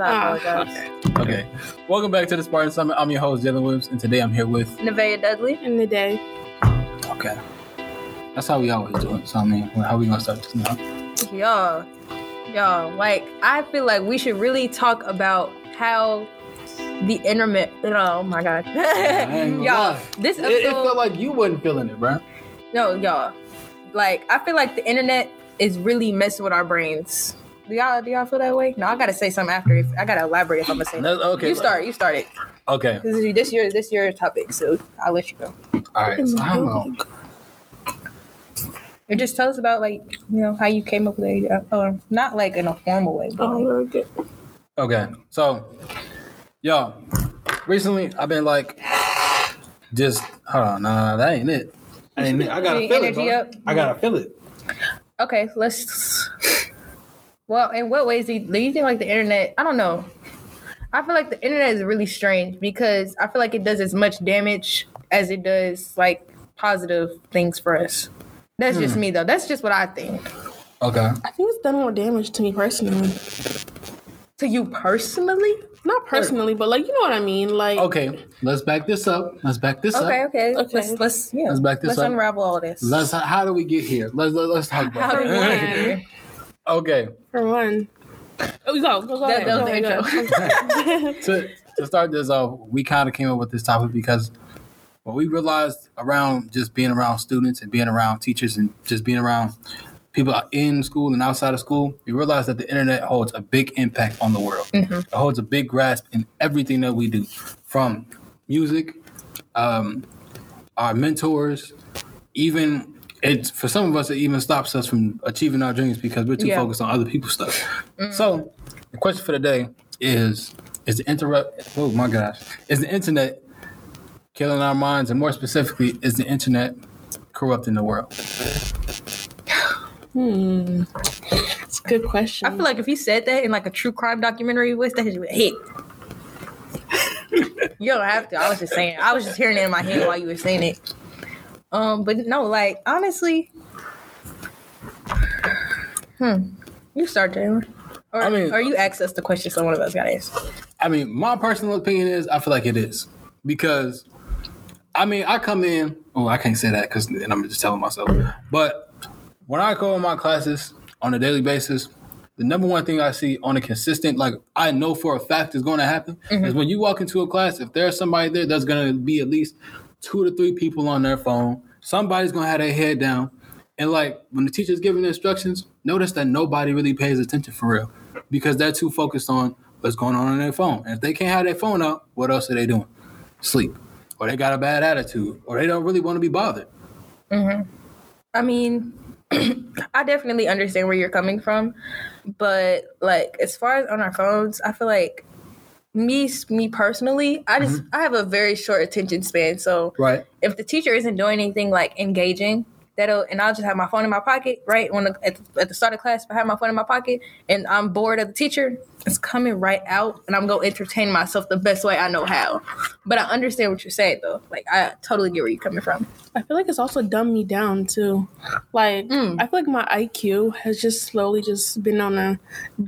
I Oh, apologize. Okay. Welcome back to the Spartan Summit. I'm your host, Jalen Williams, and today I'm here with. Nevaeh Dudley. And the day. Okay. That's how we always do it. So, I mean, how we gonna start this now? Y'all, y'all, like, I feel like we should really talk about how the internet, oh my God. ain't y'all, lie. this It, episode, it felt like you wasn't feeling it, bro. no, y'all, like, I feel like the internet is really messing with our brains. Do y'all, do y'all feel that way? No, I gotta say something after. If, I gotta elaborate if I'm gonna say That's- okay. You start, you start it. Okay. This is this your this your topic, so I'll let you go. All right. So, I don't know. And just tell us about like you know how you came up with it, uh, or not like in a formal way, but Oh, like. Okay, so, yo, recently I've been like, just hold on, nah, that ain't it. That ain't it. I gotta Any feel it. bro. up? I gotta feel it. okay, let's. Well, in what ways do you, do you think like the internet? I don't know. I feel like the internet is really strange because I feel like it does as much damage as it does like positive things for us. That's just hmm. me though. That's just what I think. Okay. I think it's done more damage to me personally. To you personally? Not personally, but like you know what I mean. Like Okay, let's back this up. Let's back this Okay, up. okay. Okay. Let's let's yeah. Let's back this let's up. unravel all this. Let's. How do we get here? Let's let, let's talk about. How do we it. get here? okay, for one. Oh, go. Go, go That- ahead. that was Go the intro. go. to to start this off, we kind of came up with this topic because what we realized around just being around students and being around teachers and just being around people in school and outside of school, we realized that the internet holds a big impact on the world. It holds a big grasp in everything that we do, from music, um, our mentors, even it's for some of us it even stops us from achieving our dreams because we're too Yeah. focused on other people's stuff. So the question for today is is the interrupt oh my gosh. Is the internet killing our minds and more specifically is the internet corrupting the world? Hmm. It's a good question. I feel like if you said that in like a true crime documentary, what's that would hit? you don't have to. I was just saying. I was just hearing it in my head while you were saying it. Um, but no, like honestly, hmm. You start, Jalen. Or, I mean- or you ask us the question so one of us got to ask. I mean, my personal opinion is I feel like it is because I mean I come in. Oh, I can't say that because then I'm just telling myself. But when I go in my classes on a daily basis, the number one thing I see on a consistent, like I know for a fact is going to happen, is when you walk into a class. If there's somebody there, there's going to be at least two to three people on their phone. Somebody's to have their head down. And like when the teacher's giving instructions, notice that nobody really pays attention for real because they're too focused on what's going on on their phone. And if they can't have their phone out, what else are they doing? Sleep. Or they got a bad attitude. Or they don't really want to be bothered. Mm-hmm. I mean, I definitely understand where you're coming from, but like as far as on our phones, I feel like me me personally, I just mm-hmm. I have a very short attention span. So Right. if the teacher isn't doing anything like engaging, that'll and I'll just have my phone in my pocket, right? When the, at, the, at the start of class, if I have my phone in my pocket and I'm bored of the teacher, it's coming right out, and I'm gonna entertain myself the best way I know how. But I understand what you're saying, though. Like I totally get where you're coming from. I feel like it's also dumbed me down too. Like Mm. I feel like my IQ has just slowly just been on a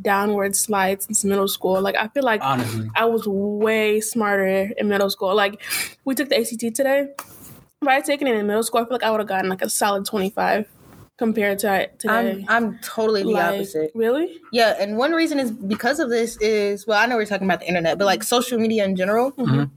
downward slide since middle school. Like I feel like Honestly. I was way smarter in middle school. Like we took the ACT today. If I had taken it in middle school, I feel like I would have gotten like a solid twenty five compared to today. I'm I'm totally the like, opposite. Really? Yeah, and one reason is because of this is well, I know we're talking about the internet, but like social media in general. Mhm.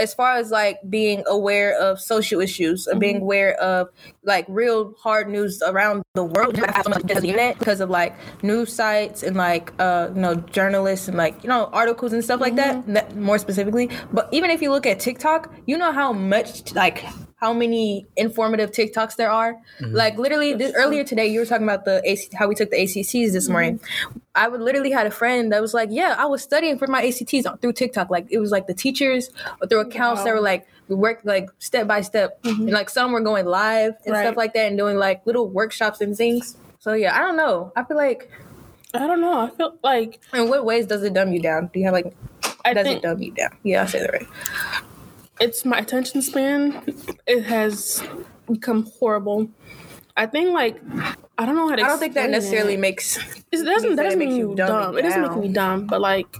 As far as like being aware of social issues and being aware of like real hard news around the world, you have so much because of the internet because of like news sites and like uh you know journalists and like you know articles and stuff like that, that more specifically. But even if you look at TikTok, you know how much like how many informative TikToks there are. Mm-hmm. Like literally this, earlier today, you were talking about the AC, how we took the ACTs this mm-hmm. morning. I would literally had a friend that was like, "Yeah, I was studying for my ACTs on- through TikTok. Like it was like the teachers or through accounts that were like we worked like step by step, mm-hmm. and like some were going live and Right. stuff like that, and doing like little workshops and things. So yeah, I don't know. I feel like I don't know. I feel like in what ways does it dumb you down? Do you have like I does think it dumb you down? Yeah, I say that right. It's my attention span. It has become horrible. I think like I don't know how to. I don't think that necessarily it. makes. It doesn't. That that doesn't make you you dumb dumb. It doesn't make me dumb, but like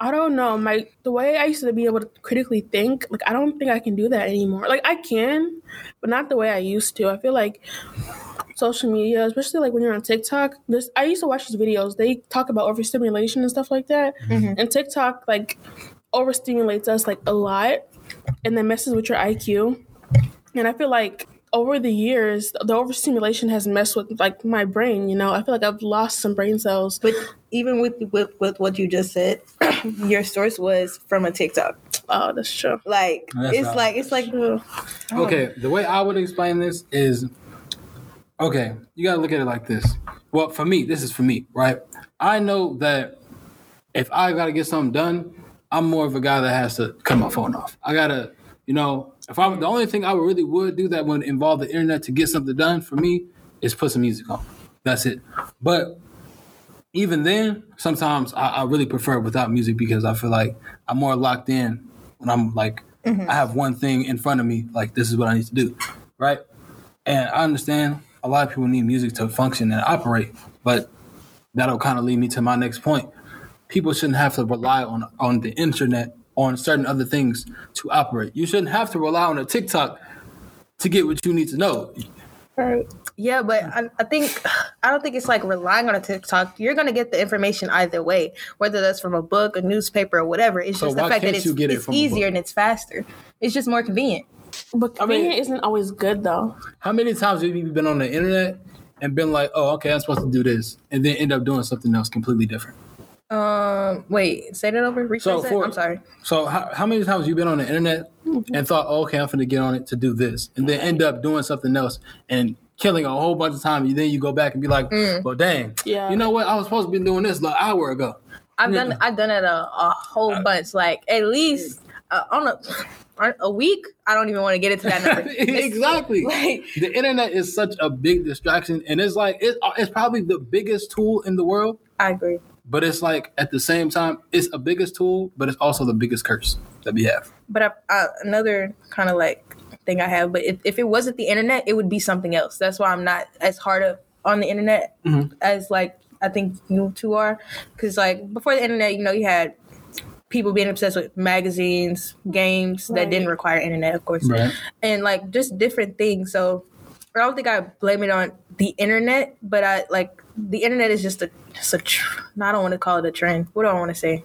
I don't know. My the way I used to be able to critically think, like I don't think I can do that anymore. Like I can, but not the way I used to. I feel like social media, especially like when you're on TikTok. This I used to watch these videos. They talk about overstimulation and stuff like that. Mhm. And TikTok like overstimulates us like a lot, and then messes with your IQ. And I feel like over the years, the overstimulation has messed with like my brain. You know, I feel like I've lost some brain cells. But even with, with with what you just said, your source was from a TikTok. Oh, that's true. Like That's it's like it's like the Okay, the way I would explain this is okay, you gotta look at it like this. Well, for me, this is for me, right? I know that if I gotta get something done, I'm more of a guy that has to cut my phone off. I gotta, you know, if I'm the only thing I really would do that would involve the internet to get something done for me is put some music on. That's it. But even then, sometimes I, I really prefer without music because I feel like I'm more locked in when I'm like mm-hmm. I have one thing in front of me, like this is what I need to do, right? And I understand a lot of people need music to function and operate, but that'll kind of lead me to my next point. People shouldn't have to rely on on the internet on certain other things to operate. You shouldn't have to rely on a TikTok to get what you need to know. Right. yeah. But I, I think I don't think it's like relying on a TikTok. You're gonna get the information either way, whether that's from a book, a newspaper, or whatever. It's So just the fact that it's, it it's easier and it's faster. It's just more convenient. But I mean- isn't always good though. How many times have you been on the internet and been like, "Oh, okay, I'm supposed to do this," and then end up doing something else completely different? Um, wait, say that over. Rephrase So that? for- I'm sorry. So how, how many times have you been on the internet and thought, oh, okay, I'm going to get on it to do this, and then end up doing something else and killing a whole bunch of time. And then you go back and be like, well, dang, Yeah. you know what? I was supposed to be doing this like an hour ago. I've done I've done it a, a whole bunch, like at least uh, on a a week. I don't even want to get into that number. exactly. Like, the internet is such a big distraction, and it's like it, it's probably the biggest tool in the world. I agree. But it's like at the same time, it's a biggest tool, but it's also the biggest curse that we have. But I, I, another kind of like thing I have, but if, if it wasn't the internet, it would be something else. That's why I'm not as hard of, on the internet Mhm. as like I think you two are, because like before the internet, you know, you had people being obsessed with magazines, games that didn't require internet, of course, Right. and like just different things. So I don't think I blame it on the internet, but I like the internet is just a, just a tr- I don't want to call it a trend. What do I want to say?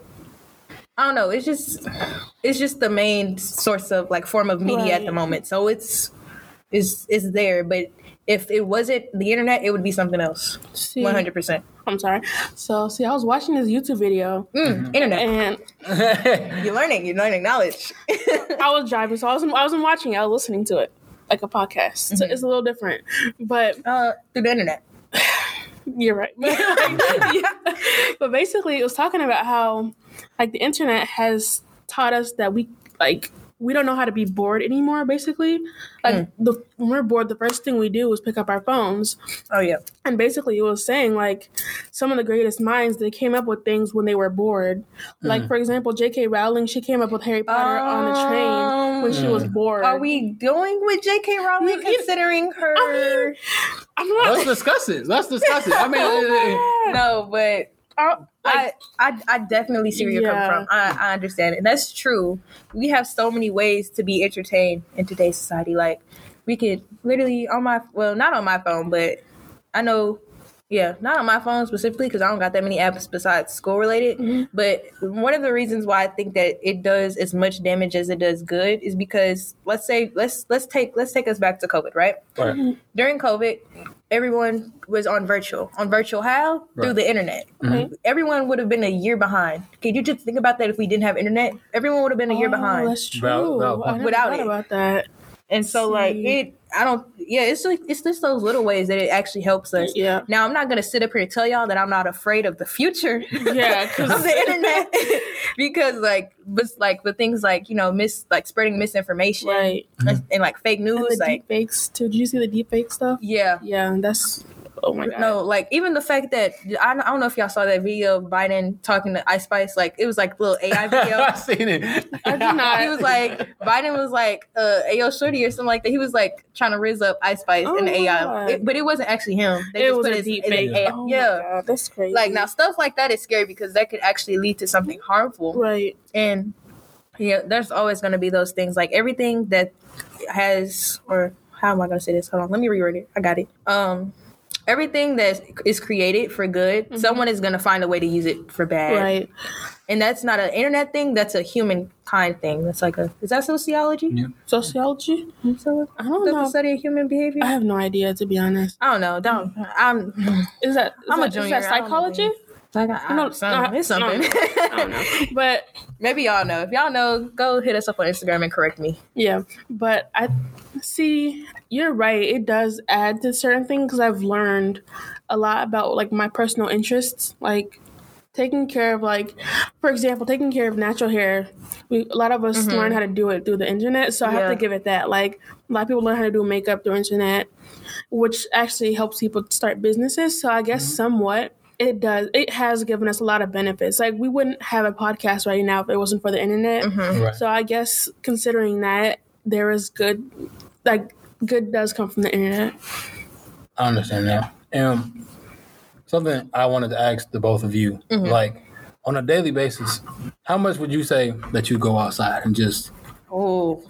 I don't know. It's just it's just the main source of like form of media at the moment. So it's is is there, but if it wasn't the internet, it would be something else. One hundred percent. I'm sorry. So see, I was watching this YouTube video Mm, Internet. and You're learning. You're learning knowledge. I was driving, so I wasn't I wasn't watching. I was listening to it like a podcast. So it's a little different, but uh, through the internet. You're right. Yeah. But basically, it was talking about how, like, the internet has taught us that we, like, we don't know how to be bored anymore, basically. Like, hmm. the, when we're bored, the first thing we do is pick up our phones. Oh yeah. And basically, it was saying, like, some of the greatest minds, they came up with things when they were bored. Like, hmm. for example, J.K. Rowling, she came up with Harry Potter on a train when she was um, bored. Are we going with J.K. Rowling You- you- considering her? I mean, I'm not. Let's discuss it. Let's discuss it. I mean, it- it- no, but Oh, I, I, I I definitely see where you're Yeah. coming from. I, I understand it. That's true. We have so many ways to be entertained in today's society. Like we could literally on my well, not on my phone, but I know, yeah, not on my phone specifically because I don't got that many apps besides school related. But one of the reasons why I think that it does as much damage as it does good is because let's say let's let's take let's take us back to COVID, right? Right. during COVID, everyone was on virtual. On virtual how? Through the internet. Mhm. Everyone would have been a year behind. Can you just think about that if we didn't have internet? Everyone would have been a year Oh, behind. That's true. Valid- valid I Without it. about that. And so like it I don't yeah, it's like it's just those little ways that it actually helps us. Yeah. Now I'm not gonna sit up here and tell y'all that I'm not afraid of the future Yeah, of the internet. because like but like the things like, you know, mis like spreading misinformation Right. and, and, like fake news, like deep fakes too. Did you see the deep fake stuff? yeah. Yeah, that's oh my god. No, like even the fact that I don't, I don't know if y'all saw that video of Biden talking to Ice Spice. Like it was like little AI video. I seen it. I did not. he was like Biden was like uh Ayo Shorty or something like that. He was like trying to riz up Ice Spice Oh in the AI, It- but it wasn't actually him. They it just was put a his- deep his fake. AI Oh my yeah. God, that's crazy. Like now, stuff like that is scary because that could actually lead to something harmful. right? And yeah, there's always going to be those things. Like everything that has, or how am I going to say this? Hold on, let me reword it. I got it. Um, everything that is created for good, mm-hmm. someone is going to find a way to use it for bad. Right. And that's not an internet thing. That's a humankind thing. That's like a is that sociology? Yeah. Sociology? So I don't the know. study of human behavior. I have no idea to be honest. I don't know. Don't. I'm. Is that is I'm a that, is junior. that I don't know, psychology? Like, I, No, no, something. no, it's something. no, I don't know. But Maybe y'all know. If y'all know, go hit us up on Instagram and correct me. yeah, but I see you're right. It does add to certain things because I've learned a lot about like my personal interests, like taking care of like, for example, taking care of natural hair. We a lot of us mm-hmm. learn how to do it through the internet, so I have to give it that. Like a lot of people learn how to do makeup through internet, which actually helps people start businesses. So I guess mm-hmm. somewhat it does. It has given us a lot of benefits. Like we wouldn't have a podcast right now if it wasn't for the internet. Mm-hmm. Right. So I guess considering that there is good, like good does come from the internet. I understand now. Um, something I wanted to ask the both of you, Mm-hmm. like on a daily basis, how much would you say that you go outside and just Oh,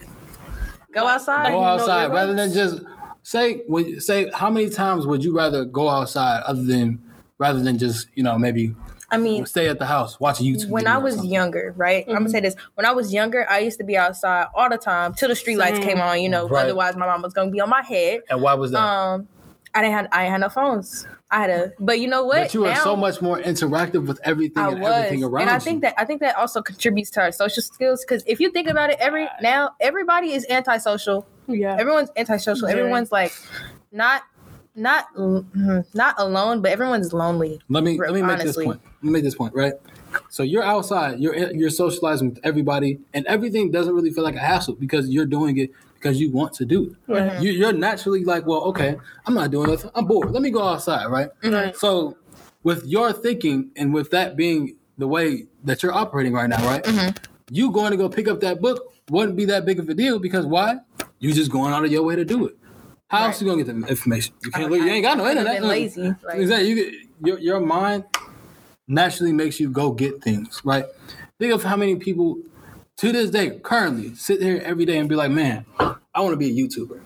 go outside. go outside your rather than just say would say how many times would you rather go outside other than rather than just you know maybe I mean, stay at the house watch YouTube when I was something? younger, right? I'm gonna say this. When I was younger, I used to be outside all the time till the streetlights came on. You know, Right. otherwise my mom was gonna be on my head. and why was that? Um, I didn't have I didn't have no phones. I had a, but you know what? but you are Now- so much more interactive with everything I and was, everything around and I you. think that I think that also contributes to our social skills. Because if you think about it, every now everybody is antisocial. Yeah. Everyone's antisocial. Very. Everyone's like not not mm, not alone, but everyone's lonely. Let me let me make honestly. this point. Let me make this point, right? So you're outside, you're you're socializing with everybody, and everything doesn't really feel like a hassle because you're doing it because you want to do it. Right. Mm-hmm. You, you're naturally like, well, okay, I'm not doing nothing. I'm bored. Let me go outside, right? Mm-hmm. Right. So, with your thinking and with that being the way that you're operating right now, right? You going to go pick up that book wouldn't be that big of a deal because why? You just going out of your way to do it. How else you gonna get the information? You can't. look, you ain't got no internet. lazy, like- exactly. You your your mind naturally makes you go get things, right? Think of how many people to this day currently sit here every day and be like, "Man, I want to be a YouTuber."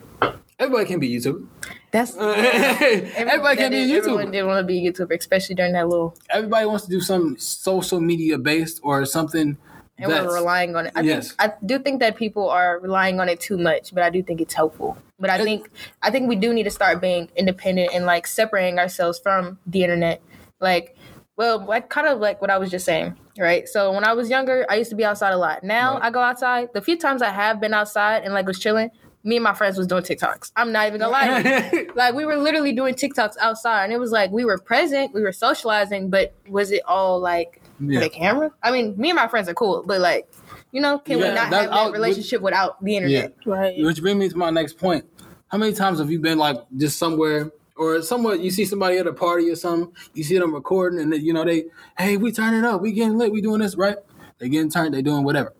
Everybody can be a YouTuber. That's Everybody can be a YouTuber. Everyone did want to be a YouTuber, especially during that little. Everybody wants to do something social media based or something. And that's- we're relying on it. I Yes. think I do think that people are relying on it too much, but I do think it's helpful. But I think I think we do need to start being independent and like separating ourselves from the internet. Like, well, like kind of like what I was just saying, right? So when I was younger, I used to be outside a lot. Now Right. I go outside. The few times I have been outside and like was chilling, me and my friends was doing TikToks. I'm not even gonna lie. to you. like we were literally doing TikToks outside, and it was like we were present, we were socializing, but was it all like Yeah. with a camera? I mean, me and my friends are cool, but like, you know, can Yeah, we not have out- that relationship without the Yeah. internet? Right. Which brings me to my next point. How many times have you been like just somewhere or somewhere you see somebody at a party or something, you see them recording and they, you know they, hey, we turning up, we getting lit, we doing this, right? They getting turned, they doing whatever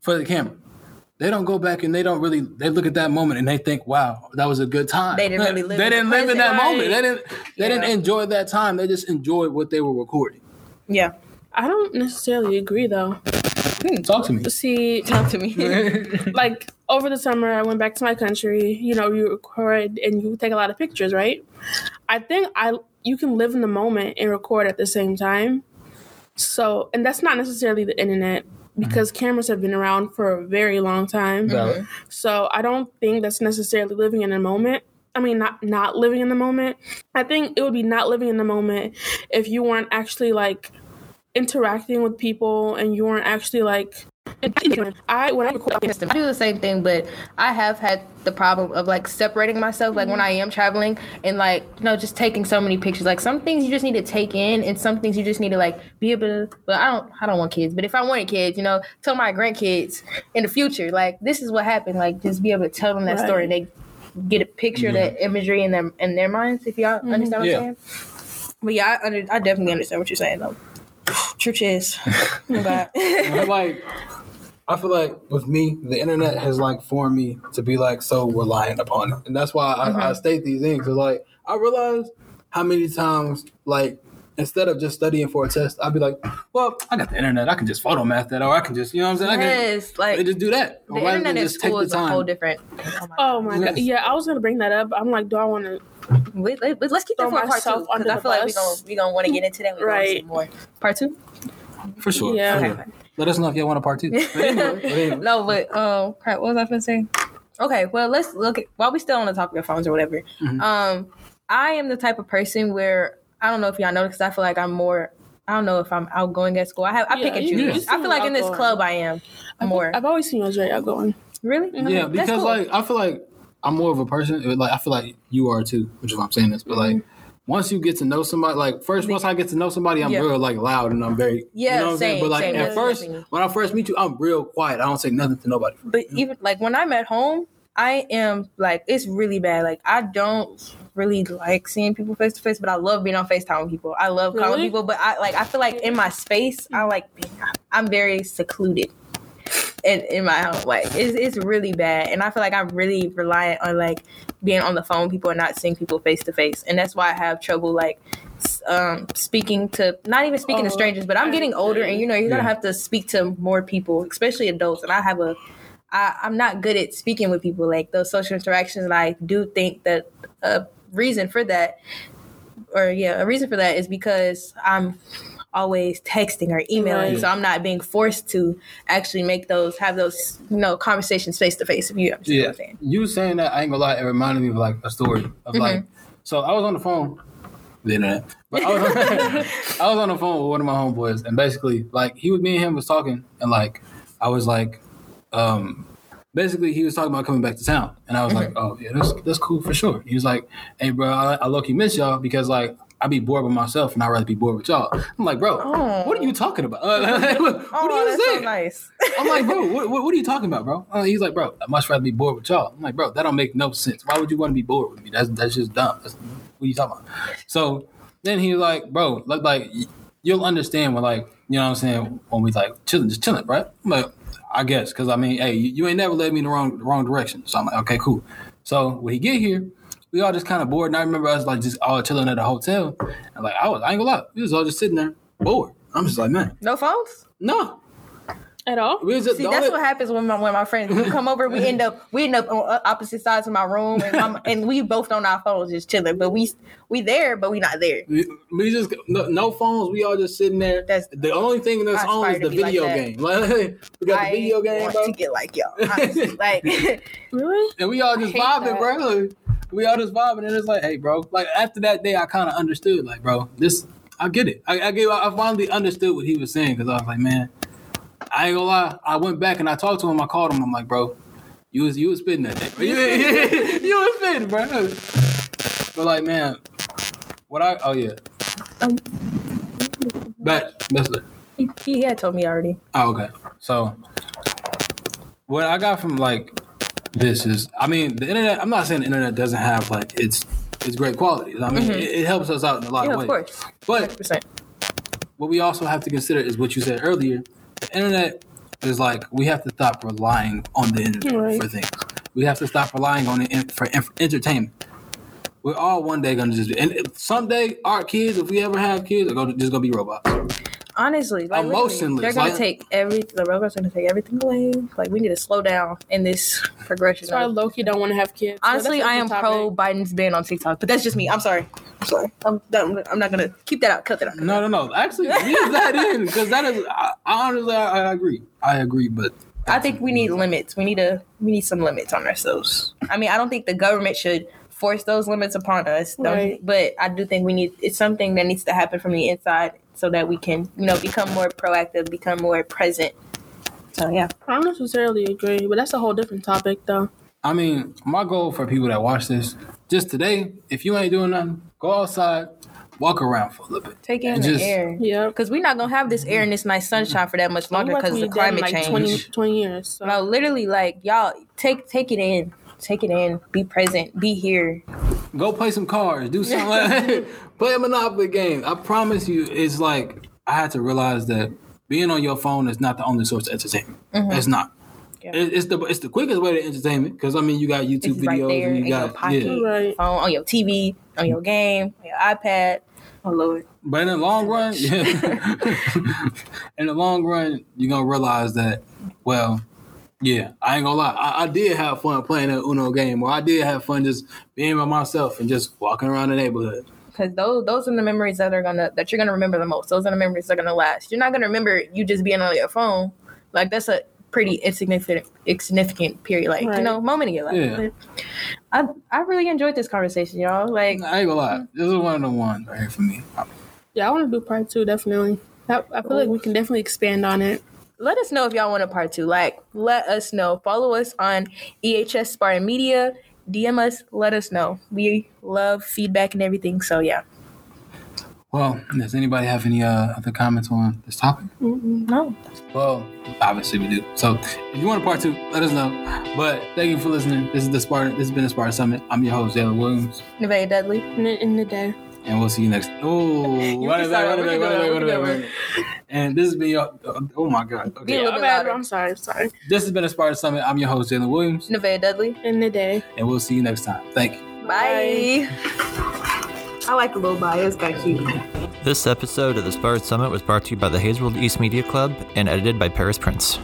for the camera. They don't go back and they don't really they look at that moment and they think, wow, that was a good time. They didn't really live They in didn't live in that present. moment. They didn't they didn't enjoy that time. They just enjoyed what they were recording. Yeah. I don't necessarily agree though. Hmm, talk to me. See, Talk to me. like over the summer, I went back to my country. You know, you record and you take a lot of pictures, right? I think I you can live in the moment and record at the same time. So, and that's not necessarily the internet because mm-hmm. cameras have been around for a very long time. Valid. So I don't think that's necessarily living in the moment. I mean, not not living in the moment. I think it would be not living in the moment if you weren't actually like interacting with people and you weren't actually like. I when I record, I do the same thing, but I have had the problem of like separating myself, like when mm-hmm. I am traveling and like, you know, just taking so many pictures. Like some things you just need to take in and some things you just need to like be able to well, I don't I don't want kids, but if I wanted kids, you know, tell my grandkids in the future, like this is what happened, like just be able to tell them that Right. story and they get a picture of that imagery in their in their minds. If y'all mm-hmm. understand what Yeah. I'm saying. But yeah, I, under, I definitely understand what you're saying though. Truth is, oh But, like I feel like with me, the internet has like formed me to be like so reliant upon it, and that's why I, I mm-hmm. state these things. Cause like I realize how many times like instead of just studying for a test, I'd be like, well, I got the internet, I can just Photomath that, or I can just you know what I'm saying, I can yes, like I just do that. the Or internet in just take school is a whole time. different. Oh my Yes. god. Yeah, I was gonna bring that up. I'm like, do I want to? Wait, let, us keep that Throw for part two because I the feel like we bus. gonna we gonna want to get into that. We gonna Right. see more part two. For sure. Yeah. for sure. Let us know if y'all want a part two. But anyway, but anyway. no, but um, crap, what was I gonna say? Okay, well, let's look at while we still on the topic of phones or whatever. Mhm. Um, I am the type of person where I don't know if y'all know because I feel like I'm more. I don't know if I'm outgoing at school. I have I pick Yeah, and you- choose. you I feel like in this club I am more. I've always seen you as very outgoing. really? Yeah, because cool. like I feel like I'm more of a person. Like I feel like you are too, which is why I'm saying this. But like once you get to know somebody, like first once I get to know somebody, I'm Mm-hmm. Yeah. real like loud and I'm very Yeah, You know what I'm saying? But like same. at first, when I first meet you, I'm real quiet. I don't say nothing to nobody. But even like when I'm at home, I am like it's really bad. Like I don't really like seeing people face to face, but I love being on FaceTime with people. I love calling Really? people, but I like I feel like in my space, I like being, I'm very secluded in, in my home. Like it's it's really bad, and I feel like I'm really reliant on like being on the phone with people and not seeing people face to face, and that's why I have trouble like um speaking to not even speaking to Oh, strangers but i'm getting older and you know you're gonna Yeah. have to speak to more people especially adults and i have a I, I'm not good at speaking with people, like those social interactions. And I do think that a reason for that, or yeah, a reason for that is because I'm always texting or emailing, Right. so I'm not being forced to actually make those, have those, you know, conversations face to face. If you understand what Yeah, I'm saying. you saying that I ain't gonna lie. It reminded me of like a story of like. Mm-hmm. So I was on the phone, the internet, but I was, I was on the phone with one of my homeboys, and basically like he was me and him was talking, and like I was like, um, basically he was talking about coming back to town, and I was like, Mm-hmm. oh yeah, that's that's cool for sure. He was like, hey bro, I, I low key miss y'all because like. I be bored with myself, and I'd rather be bored with y'all. I'm like, bro, Oh. what are you talking about? what, what Oh, are you that's saying? so nice. I'm like, bro, what, what, what are you talking about, bro? Uh, he's like, bro, I'd much rather be bored with y'all. I'm like, bro, that don't make no sense. Why would you want to be bored with me? That's that's just dumb. That's, what are you talking about? So then he's like, bro, look, like you'll understand when like you know what I'm saying when we like chilling, just chilling, right? I'm like, I guess, because I mean, hey, you, you ain't never led me in the wrong the wrong direction. So I'm like, okay, cool. So when he get here, we all just kind of bored, and I remember us like just all chilling at a hotel, and like I was, I ain't gonna lie, we was all just sitting there bored. I'm just like, man, No phones. no. At all? We just, See, that's only- what happens when my when my friends we come over. We end up we end up on uh, opposite sides of my room, and I'm, and we both on our phones just chilling. But we we there, but we not there. We, we just no, no phones. We all just sitting there. That's- the only thing that's on is the to be like video game. Like, we got I the video game, want bro, to get like y'all. honestly. like Really? and we all just hate vibing, that. bro. We all just vibing, and it's like, hey, bro. Like after that day, I kind of understood, like, bro, this. I get it. I, I gave. I finally understood what he was saying because I was like, man, I ain't gonna lie. I went back and I talked to him. I called him. I'm like, bro, you was you was spitting that day. Bro. You, you was spitting, bro. But like, man, what I oh yeah, um, but that's it. he, he had told me already. Oh, okay. So what I got from like this is, I mean, the internet. I'm not saying the internet doesn't have like its its great qualities. I mean, it, it helps us out in a lot Mm-hmm. Yeah, of of ways. course, But percent. what we also have to consider is what you said earlier. The internet is like we have to stop relying on the internet Right. for things. We have to stop relying on it in, for in- entertainment. We're all one day gonna just and someday our kids, if we ever have kids, are gonna just gonna be robots. Honestly, like literally, Emotionless, they're gonna like- take every the robots gonna take everything away. Like we need to slow down in this progression. That's why low key don't want to have kids. Honestly, that's a I am pro topic. Biden's ban on TikTok, but that's just me. I'm sorry. I'm sorry. I'm, I'm, I'm not gonna keep that out. Cut that out. No, no, no. Actually, leave that in because that is. I, I honestly, I, I agree. I agree, but I think we need limits. We need a we need some limits on ourselves. I mean, I don't think the government should force those limits upon us, don't- Right. but I do think we need it's something that needs to happen from the inside so that we can you know become more proactive, become more present. So yeah, I don't necessarily agree, but that's a whole different topic, though. I mean, my goal for people that watch this, just today, if you ain't doing nothing, go outside, walk around for a little bit. take in And the just- air Yeah. because we're not gonna have this air and this nice sunshine for that much longer because we of the climate like change. 20, 20 years. So. No, literally, like y'all take take it in. take it in, be present, be here. Go play some cards. Do something. like Play a Monopoly game. I promise you, it's like I had to realize that being on your phone is not the only source of entertainment. Mm-hmm. It's not. Yeah. It's the it's the quickest way to entertainment because I mean you got YouTube It's right videos there and in you your got pocket, yeah. Right. phone, on your TV, on your game, on your iPad. Oh Lord. But in the long run, in the long run, you're gonna realize that, well, yeah, I ain't gonna lie. I, I did have fun playing that Uno game, or I did have fun just being by myself and just walking around the neighborhood. because those those are the memories that are gonna that you're gonna remember the most. Those are the memories that are gonna last. You're not gonna remember you just being on your phone. Like that's a pretty insignificant insignificant period, like you know, moment in your life. Yeah. I I really enjoyed this conversation, y'all. Like I ain't gonna lie. This is one of the ones right here for me. Yeah, I want to do part two definitely. I, I feel like we can definitely expand on it. Let us know if y'all want a part two. Like, let us know. Follow us on EHS Spartan Media. DM us. Let us know. We love feedback and everything. So yeah. Well, does anybody have any uh, other comments on this topic? No. Well, obviously we do. So if you want a part two, let us know. But thank you for listening. This is the Spartan. This has been the Spartan Summit. I'm your host, Jalen Williams. Nevaeh Dudley. In the, in the day. And we'll see you next. Oh, can run it back, start run back, We run can it back, go run it back, over. back. And this has been your. Oh my God. Get a Okay. little My bit bad, louder. I'm sorry, I'm sorry. This has been a Spartan Summit. I'm your host, Jalen Williams. Nevaeh Dudley. In the day. And we'll see you next time. Thank you. Bye. I like the little bye. It's kind of cute. This episode of the Spartan Summit was brought to you by the Hazelwood East Media Club and edited by Paris Prince.